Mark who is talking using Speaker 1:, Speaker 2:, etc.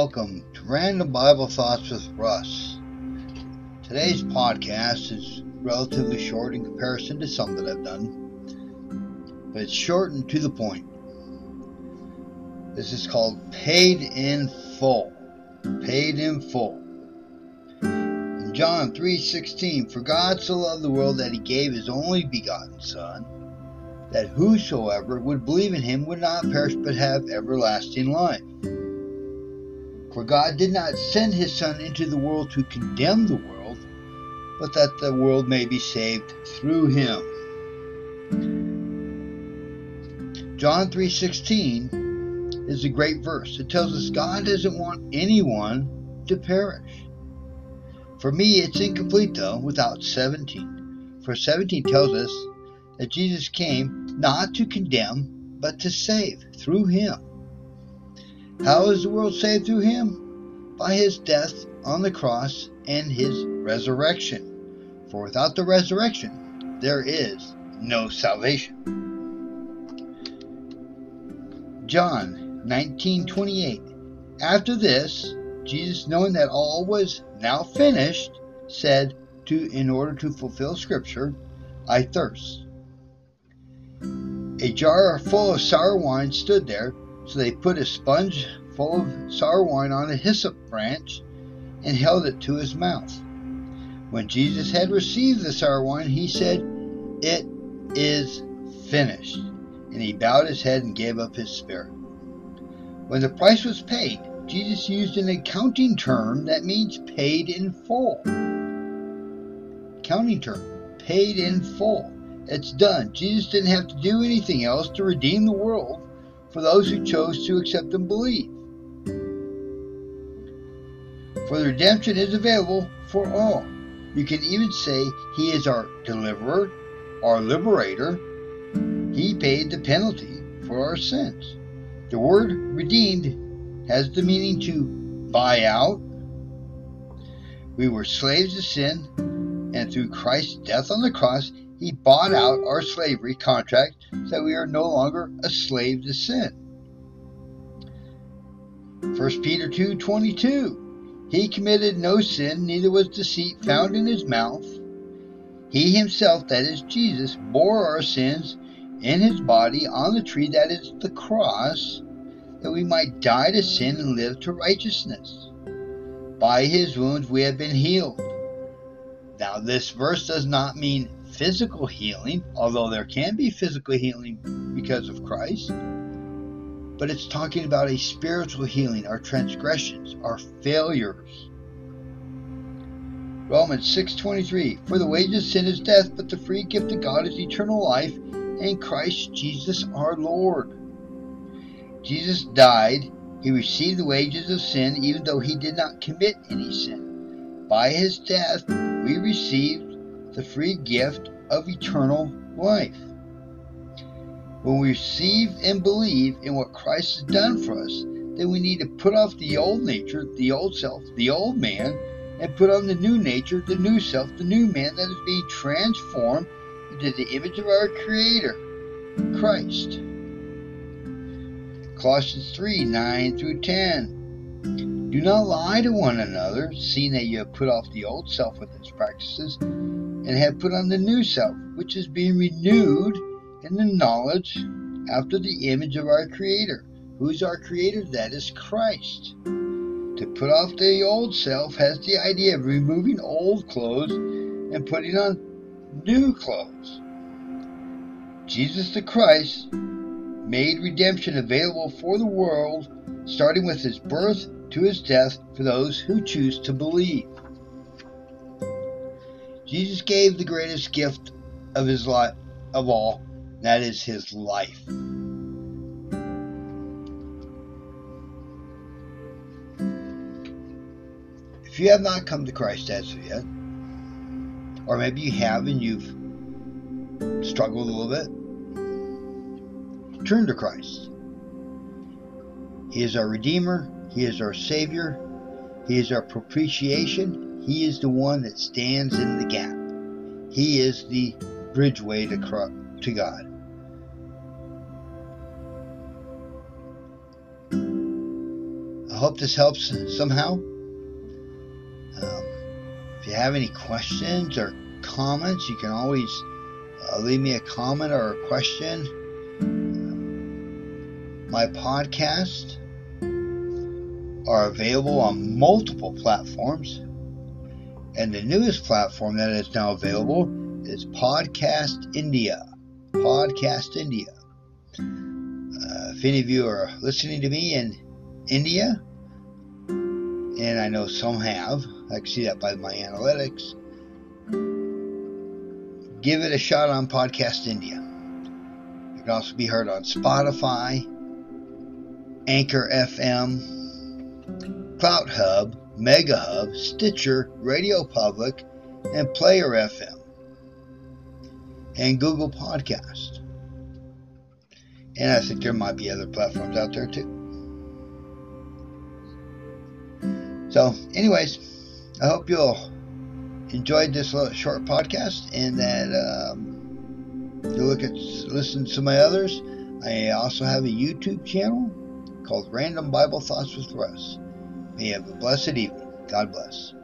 Speaker 1: Welcome to Random Bible Thoughts with Russ. Today's podcast is relatively short in comparison to some that I've done, but it's short and to the point. This is called Paid in Full. Paid in Full. In John 3:16, for God so loved the world that he gave his only begotten son, that whosoever would believe in him would not perish but have everlasting life. For God did not send his Son into the world to condemn the world, but that the world may be saved through him. John 3:16 is a great verse. It tells us God doesn't want anyone to perish. For me, it's incomplete though without 17. For 17 tells us that Jesus came not to condemn, but to save through him. How is the world saved through him? By his death on the cross and his resurrection. For without the resurrection, there is no salvation. John 19:28 After this, Jesus knowing that all was now finished, said to in order to fulfill scripture, I thirst. A jar full of sour wine stood there, so they put a sponge full of sour wine on a hyssop branch and held it to his mouth. When Jesus had received the sour wine, he said, It is finished. And he bowed his head and gave up his spirit. When the price was paid, Jesus used an accounting term that means paid in full. Accounting term, paid in full. It's done. Jesus didn't have to do anything else to redeem the world for those who chose to accept and believe. For the redemption is available for all. You can even say he is our deliverer, our liberator. He paid the penalty for our sins. The word redeemed has the meaning to buy out. We were slaves to sin, and through Christ's death on the cross, he bought out our slavery contract so we are no longer a slave to sin. 1 Peter 2:22 He committed no sin neither was deceit found in his mouth. He himself that is Jesus bore our sins in his body on the tree that is the cross that we might die to sin and live to righteousness. By his wounds we have been healed. Now this verse does not mean physical healing, although there can be physical healing because of Christ. But it's talking about a spiritual healing, our transgressions, our failures. Romans 6:23 For the wages of sin is death, but the free gift of God is eternal life in Christ Jesus our Lord. Jesus died, he received the wages of sin even though he did not commit any sin. By his death, we received the free gift of eternal life. When we receive and believe in what Christ has done for us, then we need to put off the old nature, the old self, the old man, and put on the new nature, the new self, the new man that is being transformed into the image of our Creator, Christ. Colossians 3 9 through 10. Do not lie to one another, seeing that you have put off the old self with its practices and have put on the new self, which is being renewed in the knowledge after the image of our Creator. Who's our Creator? That is Christ. To put off the old self has the idea of removing old clothes and putting on new clothes. Jesus the Christ made redemption available for the world, starting with his birth to his death for those who choose to believe. Jesus gave the greatest gift of his life of all, that is his life. If you have not come to Christ as of yet, or maybe you have and you've struggled a little bit, turn to Christ. He is our Redeemer, He is our Savior, He is our propitiation, he is the one that stands in the gap. He is the bridgeway to, to God. I hope this helps somehow. Um, if you have any questions or comments, you can always uh, leave me a comment or a question. My podcast are available on multiple platforms. And the newest platform that is now available is Podcast India. Podcast India. Uh, if any of you are listening to me in India, and I know some have, I can see that by my analytics, give it a shot on Podcast India. It can also be heard on Spotify, Anchor FM, Cloud Hub, Mega Hub, Stitcher, Radio Public, and Player FM, and Google Podcast. And I think there might be other platforms out there too. So, anyways, I hope you all enjoyed this short podcast and that um, you look at listen to my others. I also have a YouTube channel called Random Bible Thoughts with Russ. May you have a blessed evening. God bless.